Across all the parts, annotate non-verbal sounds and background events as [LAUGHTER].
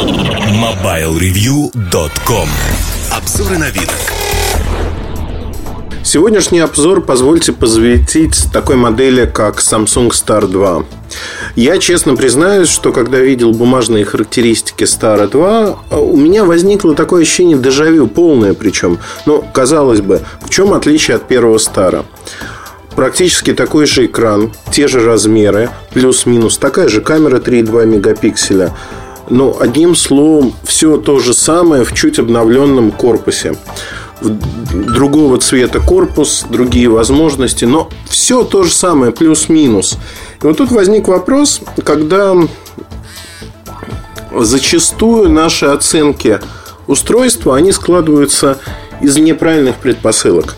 MobileReview.com Обзоры новинок Сегодняшний обзор позвольте посвятить такой модели, как Samsung Star 2. Я честно признаюсь, что когда видел бумажные характеристики Star 2, у меня возникло такое ощущение дежавю, полное причем. Но, казалось бы, в чем отличие от первого Star? Практически такой же экран, те же размеры, плюс-минус, такая же камера 3,2 мегапикселя. Но одним словом, все то же самое в чуть обновленном корпусе другого цвета корпус, другие возможности, но все то же самое, плюс-минус. И вот тут возник вопрос, когда зачастую наши оценки устройства, они складываются из неправильных предпосылок.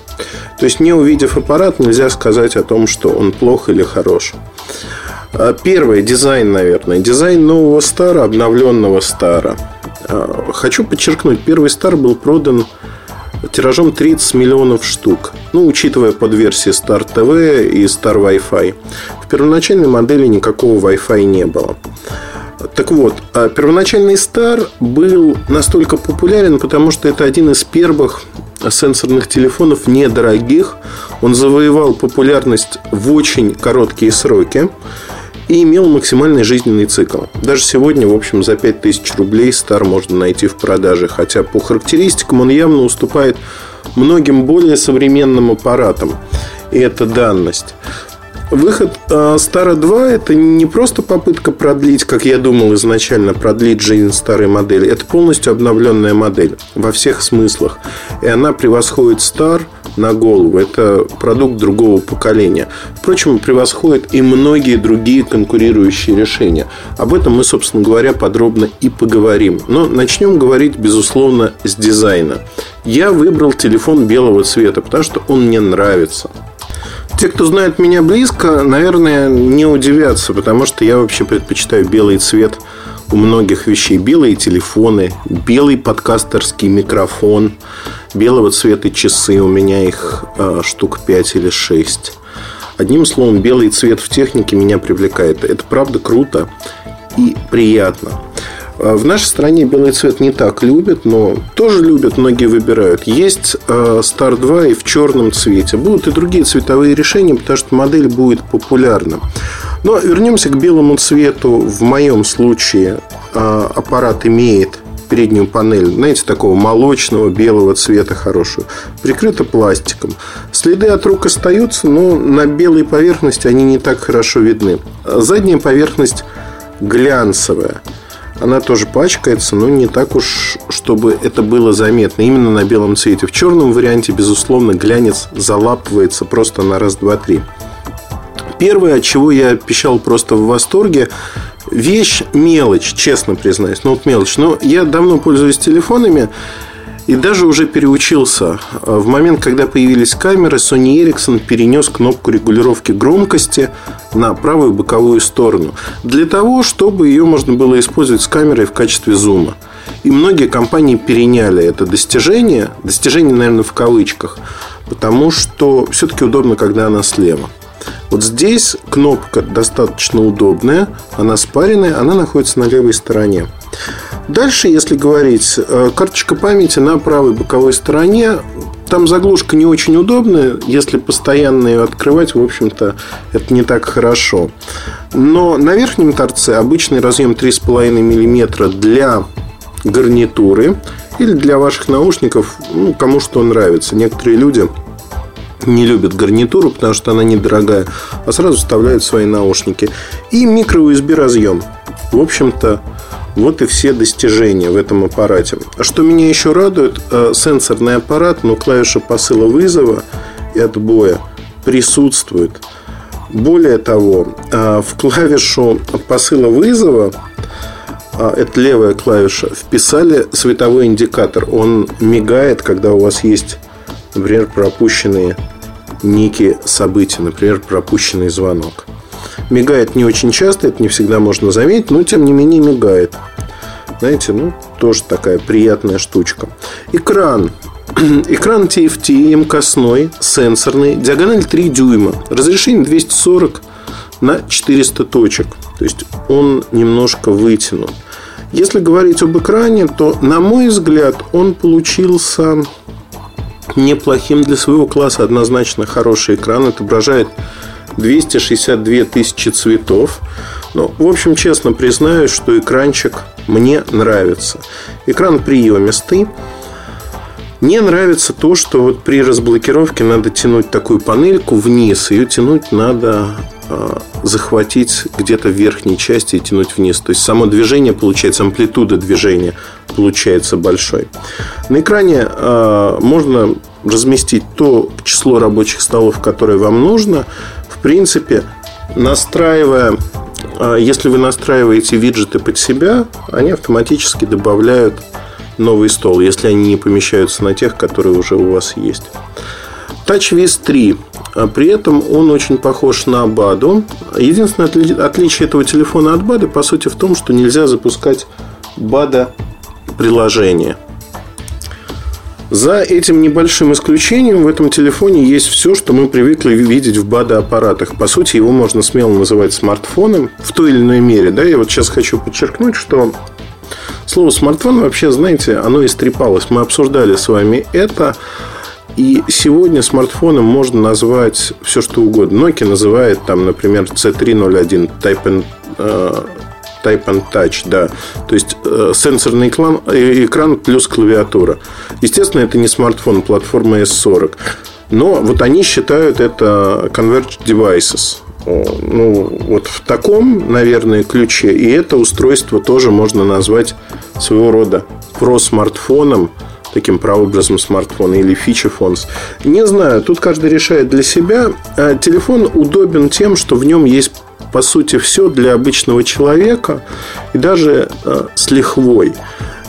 То есть, не увидев аппарат, нельзя сказать о том, что он плох или хорош. А, первое, дизайн, наверное. Дизайн нового стара, обновленного стара. А, хочу подчеркнуть, первый стар был продан тиражом 30 миллионов штук. Ну, учитывая подверсии Star TV и Star Wi-Fi. В первоначальной модели никакого Wi-Fi не было. Так вот, а первоначальный Star был настолько популярен, потому что это один из первых сенсорных телефонов недорогих. Он завоевал популярность в очень короткие сроки и имел максимальный жизненный цикл. Даже сегодня, в общем, за 5000 рублей Star можно найти в продаже, хотя по характеристикам он явно уступает многим более современным аппаратам. И это данность. Выход э, Стара 2 это не просто попытка продлить, как я думал изначально, продлить жизнь старой модели. Это полностью обновленная модель во всех смыслах. И она превосходит Star на голову. Это продукт другого поколения. Впрочем, превосходит и многие другие конкурирующие решения. Об этом мы, собственно говоря, подробно и поговорим. Но начнем говорить, безусловно, с дизайна. Я выбрал телефон белого цвета, потому что он мне нравится. Те, кто знает меня близко, наверное, не удивятся, потому что я вообще предпочитаю белый цвет у многих вещей. Белые телефоны, белый подкастерский микрофон, белого цвета часы. У меня их э, штук 5 или 6. Одним словом, белый цвет в технике меня привлекает. Это правда круто и приятно. А, в нашей стране белый цвет не так любят, но тоже любят, многие выбирают. Есть а, Star 2 и в черном цвете. Будут и другие цветовые решения, потому что модель будет популярна. Но вернемся к белому цвету. В моем случае а, аппарат имеет переднюю панель, знаете, такого молочного белого цвета хорошую, прикрыта пластиком. Следы от рук остаются, но на белой поверхности они не так хорошо видны. Задняя поверхность глянцевая она тоже пачкается, но не так уж, чтобы это было заметно. Именно на белом цвете. В черном варианте, безусловно, глянец залапывается просто на раз, два, три. Первое, от чего я пищал просто в восторге, вещь мелочь, честно признаюсь. Ну, вот мелочь. Но я давно пользуюсь телефонами. И даже уже переучился. В момент, когда появились камеры, Sony Ericsson перенес кнопку регулировки громкости на правую боковую сторону. Для того, чтобы ее можно было использовать с камерой в качестве зума. И многие компании переняли это достижение. Достижение, наверное, в кавычках. Потому что все-таки удобно, когда она слева. Вот здесь кнопка достаточно удобная, она спаренная, она находится на левой стороне. Дальше, если говорить, э, карточка памяти на правой боковой стороне. Там заглушка не очень удобная. Если постоянно ее открывать, в общем-то, это не так хорошо. Но на верхнем торце обычный разъем 3,5 мм для гарнитуры или для ваших наушников, ну, кому что нравится. Некоторые люди не любят гарнитуру, потому что она недорогая, а сразу вставляют свои наушники. И микро-USB разъем. В общем-то, вот и все достижения в этом аппарате. А что меня еще радует, э, сенсорный аппарат, но клавиша посыла вызова и отбоя присутствует. Более того, э, в клавишу посыла вызова э, это левая клавиша, вписали световой индикатор. Он мигает, когда у вас есть, например, пропущенные некие события, например, пропущенный звонок. Мигает не очень часто, это не всегда можно заметить, но тем не менее мигает. Знаете, ну, тоже такая приятная штучка. Экран. [CLEARS THROAT] Экран TFT, МКСной, сенсорный, диагональ 3 дюйма, разрешение 240 на 400 точек. То есть он немножко вытянут. Если говорить об экране, то, на мой взгляд, он получился неплохим для своего класса. Однозначно хороший экран. Отображает 262 тысячи цветов. Ну, в общем, честно признаюсь, что экранчик мне нравится. Экран приемистый. Мне нравится то, что вот при разблокировке надо тянуть такую панельку вниз. Ее тянуть надо э, захватить где-то в верхней части и тянуть вниз. То есть само движение получается, амплитуда движения получается большой. На экране э, можно разместить то число рабочих столов, которое вам нужно. Принципе, настраивая а если вы настраиваете виджеты под себя, они автоматически добавляют новый стол, если они не помещаются на тех, которые уже у вас есть. TouchWiz 3. А при этом он очень похож на BAD. Единственное отличие этого телефона от BAD, по сути, в том, что нельзя запускать BAD приложение. За этим небольшим исключением в этом телефоне есть все, что мы привыкли видеть в БАДа-аппаратах. По сути, его можно смело называть смартфоном в той или иной мере. Да? Я вот сейчас хочу подчеркнуть, что слово смартфон вообще, знаете, оно истрепалось. Мы обсуждали с вами это. И сегодня смартфоном можно назвать все, что угодно. Nokia называет там, например, C301 Type N, Type and Touch, да. То есть э, сенсорный экран, э, экран плюс клавиатура. Естественно, это не смартфон, платформа S40. Но вот они считают это Converged Devices. Ну, вот в таком, наверное, ключе. И это устройство тоже можно назвать своего рода про-смартфоном, таким прообразом смартфона или фичи фонс. Не знаю, тут каждый решает для себя. А телефон удобен тем, что в нем есть по сути, все для обычного человека и даже э, с лихвой.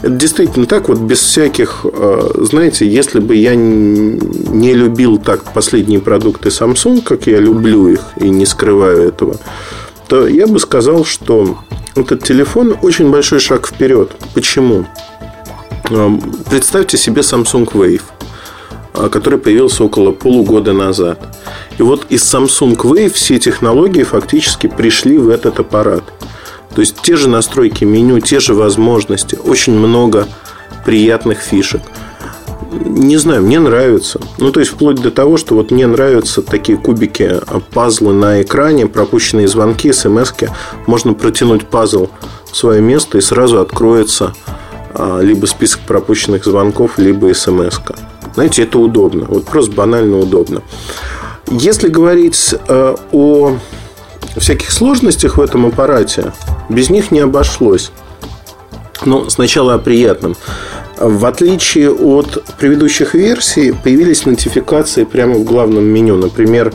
Это действительно так, вот без всяких, э, знаете, если бы я не любил так последние продукты Samsung, как я люблю их и не скрываю этого, то я бы сказал, что этот телефон очень большой шаг вперед. Почему? Э, представьте себе Samsung Wave, который появился около полугода назад. И вот из Samsung Wave все технологии фактически пришли в этот аппарат. То есть те же настройки меню, те же возможности, очень много приятных фишек. Не знаю, мне нравится. Ну, то есть, вплоть до того, что вот мне нравятся такие кубики, а, пазлы на экране, пропущенные звонки, смс -ки. Можно протянуть пазл в свое место и сразу откроется а, либо список пропущенных звонков, либо смс -ка. Знаете, это удобно. Вот просто банально удобно. Если говорить э, о всяких сложностях в этом аппарате, без них не обошлось. Но сначала о приятном. В отличие от предыдущих версий, появились нотификации прямо в главном меню. Например,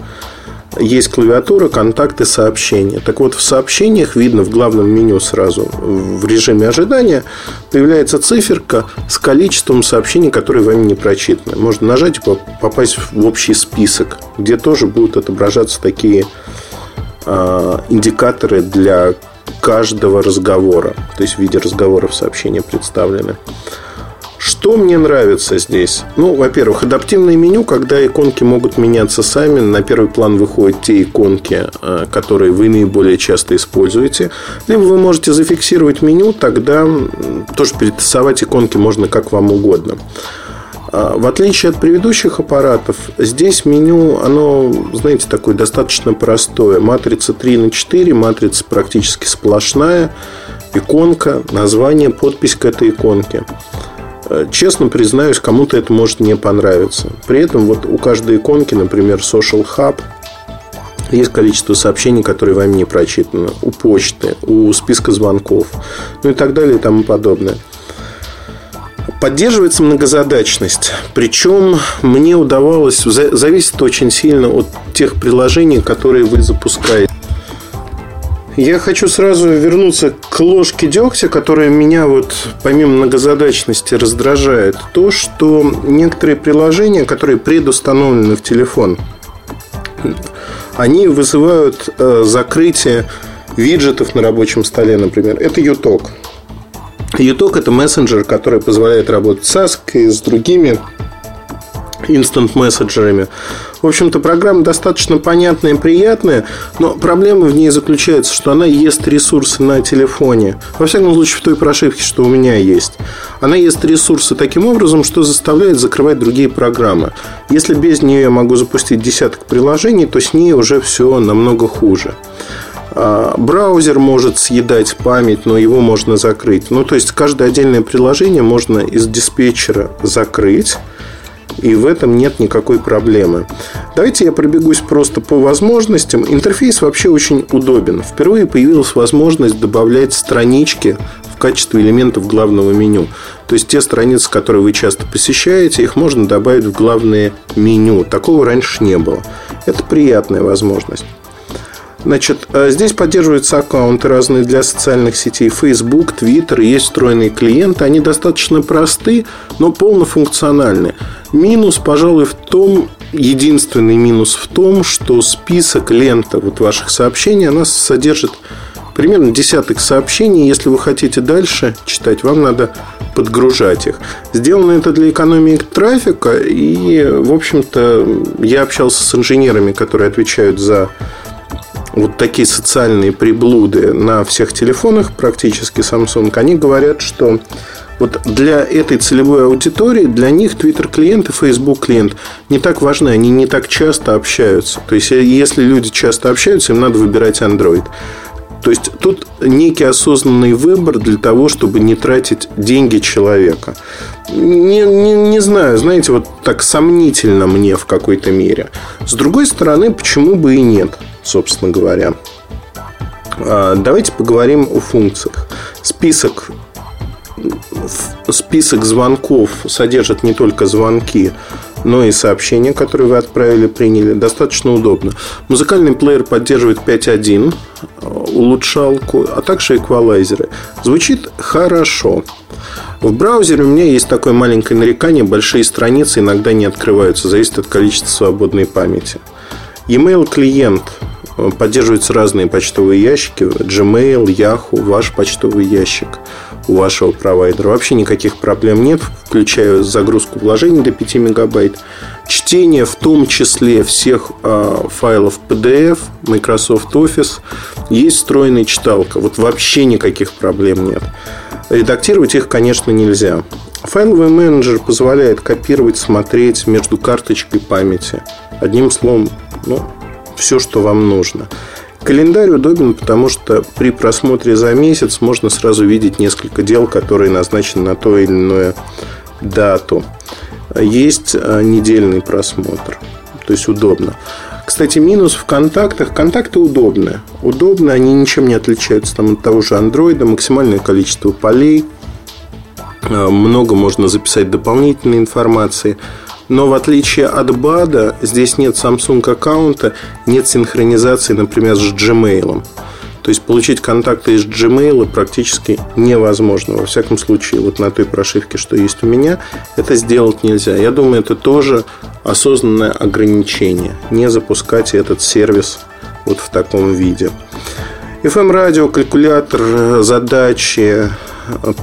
есть клавиатура, контакты, сообщения. Так вот, в сообщениях видно в главном меню сразу в режиме ожидания появляется циферка с количеством сообщений, которые вами не прочитаны. Можно нажать и попасть в общий список, где тоже будут отображаться такие э, индикаторы для каждого разговора. То есть в виде разговоров сообщения представлены. Что мне нравится здесь? Ну, во-первых, адаптивное меню, когда иконки могут меняться сами. На первый план выходят те иконки, э, которые вы наиболее часто используете. Либо вы можете зафиксировать меню, тогда тоже перетасовать иконки можно как вам угодно. А, в отличие от предыдущих аппаратов, здесь меню, оно, знаете, такое достаточно простое. Матрица 3 на 4, матрица практически сплошная, иконка, название, подпись к этой иконке. Э, честно признаюсь, кому-то это может не понравиться. При этом вот у каждой иконки, например, Social Hub, есть количество сообщений, которые вами не прочитаны. У почты, у списка звонков, ну и так далее и тому подобное. Поддерживается многозадачность. Причем мне удавалось, зависит очень сильно от тех приложений, которые вы запускаете. Я хочу сразу вернуться к ложке дегтя, которая меня вот помимо многозадачности раздражает. То, что некоторые приложения, которые предустановлены в телефон, они вызывают э, закрытие виджетов на рабочем столе, например. Это юток. Юток – это мессенджер, который позволяет работать с ASK и с другими инстант-мессенджерами. В общем-то, программа достаточно понятная и приятная, но проблема в ней заключается, что она ест ресурсы на телефоне. Во всяком случае, в той прошивке, что у меня есть. Она ест ресурсы таким образом, что заставляет закрывать другие программы. Если без нее я могу запустить десяток приложений, то с ней уже все намного хуже. А, браузер может съедать память, но его можно закрыть. Ну, то есть, каждое отдельное приложение можно из диспетчера закрыть и в этом нет никакой проблемы. Давайте я пробегусь просто по возможностям. Интерфейс вообще очень удобен. Впервые появилась возможность добавлять странички в качестве элементов главного меню. То есть те страницы, которые вы часто посещаете, их можно добавить в главное меню. Такого раньше не было. Это приятная возможность. Значит, э, здесь поддерживаются аккаунты разные для социальных сетей. Facebook, Twitter, есть встроенные клиенты. Они достаточно просты, но полнофункциональны. Минус, пожалуй, в том, единственный минус в том, что список лента вот ваших сообщений, она содержит примерно десяток сообщений. Если вы хотите дальше читать, вам надо подгружать их. Сделано это для экономии трафика. И, в общем-то, я общался с инженерами, которые отвечают за вот такие социальные приблуды на всех телефонах практически Samsung, они говорят, что вот для этой целевой аудитории, для них Twitter клиент и Facebook клиент не так важны, они не так часто общаются. То есть, если люди часто общаются, им надо выбирать Android. То есть тут некий осознанный выбор для того, чтобы не тратить деньги человека. Не, не, не знаю, знаете, вот так сомнительно мне в какой-то мере. С другой стороны, почему бы и нет? Собственно говоря. А, давайте поговорим о функциях. Список список звонков содержит не только звонки, но и сообщения, которые вы отправили, приняли. Достаточно удобно. Музыкальный плеер поддерживает 5.1 улучшалку, а также эквалайзеры. Звучит хорошо. В браузере у меня есть такое маленькое нарекание. Большие страницы иногда не открываются. Зависит от количества свободной памяти. E-mail клиент Поддерживаются разные почтовые ящики. Gmail, Yahoo, ваш почтовый ящик у вашего провайдера. Вообще никаких проблем нет, включая загрузку вложений до 5 мегабайт. Чтение в том числе всех э, файлов PDF, Microsoft Office. Есть встроенная читалка. Вот вообще никаких проблем нет. Редактировать их, конечно, нельзя. Файловый менеджер позволяет копировать, смотреть между карточкой памяти. Одним словом, ну, все, что вам нужно. Календарь удобен, потому что при просмотре за месяц можно сразу видеть несколько дел, которые назначены на то или иное дату. Есть а, недельный просмотр. То есть удобно. Кстати, минус в контактах. Контакты удобны. Удобно, они ничем не отличаются там, от того же андроида. Максимальное количество полей. А, много можно записать дополнительной информации. Но в отличие от БАДа, здесь нет Samsung аккаунта, нет синхронизации, например, с Gmail. То есть получить контакты из Gmail практически невозможно. Во всяком случае, вот на той прошивке, что есть у меня, это сделать нельзя. Я думаю, это тоже осознанное ограничение. Не запускать этот сервис вот в таком виде. FM-радио, калькулятор, задачи,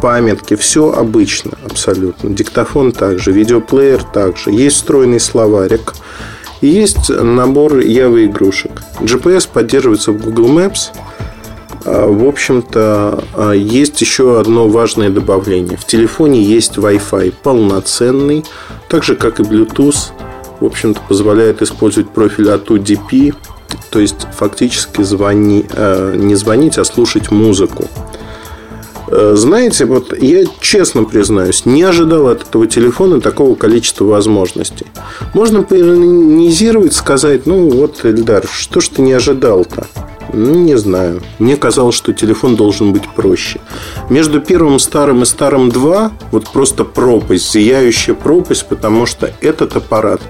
памятки, все обычно абсолютно. Диктофон также, видеоплеер также. Есть встроенный словарик. есть набор Java игрушек. GPS поддерживается в Google Maps. А, в общем-то, а, есть еще одно важное добавление. В телефоне есть Wi-Fi полноценный, так же как и Bluetooth. В общем-то, позволяет использовать профиль ATU-DP, то есть фактически звони, а, не звонить, а слушать музыку. Э, знаете, вот я честно признаюсь, не ожидал от этого телефона такого количества возможностей. Можно поиронизировать, сказать, ну вот, Эльдар, что ж ты не ожидал-то? Ну, не знаю. Мне казалось, что телефон должен быть проще. Между первым старым и старым 2 вот просто пропасть, зияющая пропасть, потому что этот аппарат,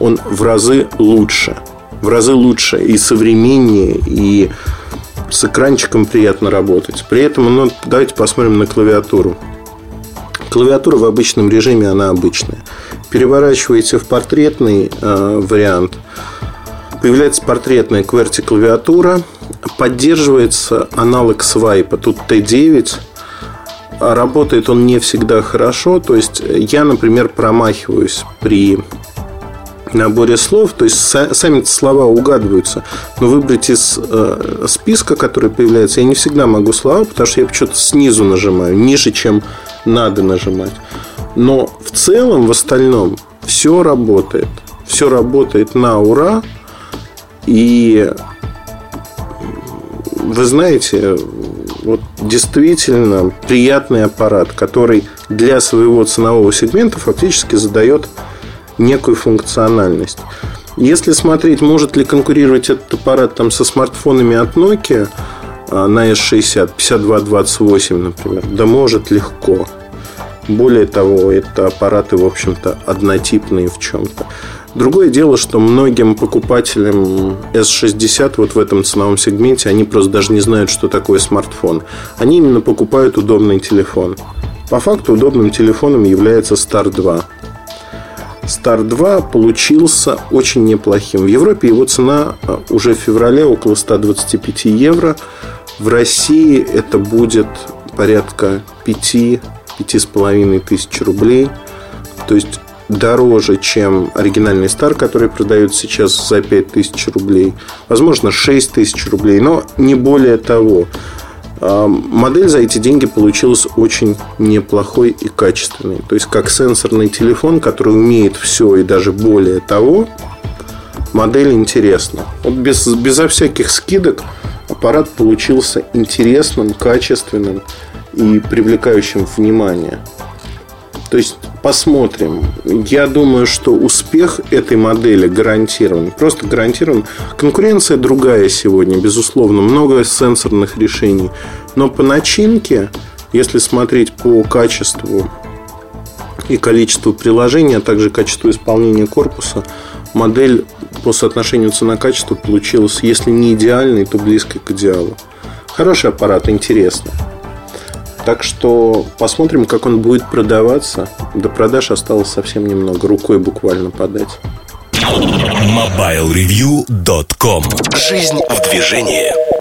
он в разы лучше. В разы лучше и современнее, и с экранчиком приятно работать. При этом, ну, давайте посмотрим на клавиатуру. Клавиатура в обычном режиме, она обычная. Переворачиваете в портретный э, вариант. Появляется портретная QWERTY клавиатура. Поддерживается аналог свайпа. Тут T9. Работает он не всегда хорошо. То есть я, например, промахиваюсь при наборе слов, то есть сами слова угадываются, но выбрать из э, списка, который появляется, я не всегда могу слова, потому что я почему-то снизу нажимаю, ниже, чем надо нажимать. Но в целом, в остальном, все работает. Все работает на ура. И вы знаете, вот действительно приятный аппарат, который для своего ценового сегмента фактически задает некую функциональность. Если смотреть, может ли конкурировать этот аппарат там, со смартфонами от Nokia а, на S60, 5228, например, да может легко. Более того, это аппараты, в общем-то, однотипные в чем-то. Другое дело, что многим покупателям S60 вот в этом ценовом сегменте, они просто даже не знают, что такое смартфон. Они именно покупают удобный телефон. По факту удобным телефоном является Star 2. Star 2 получился очень неплохим. В Европе его цена а, уже в феврале около 125 евро. В России это будет порядка 5 5,5 тысяч рублей. То есть дороже, чем оригинальный Star, который продается сейчас за 5 тысяч рублей. Возможно, 6 тысяч рублей, но не более того. А, модель за эти деньги получилась очень неплохой и качественной. То есть, как сенсорный телефон, который умеет все и даже более того, модель интересна. Вот без, безо всяких скидок аппарат получился интересным, качественным и привлекающим внимание. То есть посмотрим. Я думаю, что успех этой модели гарантирован. Просто гарантирован. Конкуренция другая сегодня, безусловно. Много сенсорных решений. Но по начинке, если смотреть по качеству и количеству приложений, а также качеству исполнения корпуса, модель по соотношению цена-качество получилась, если не идеальной, то близкой к идеалу. Хороший аппарат, интересный. Так что посмотрим, как он будет продаваться. До продаж осталось совсем немного. Рукой буквально подать. MobileReview.com Жизнь в движении.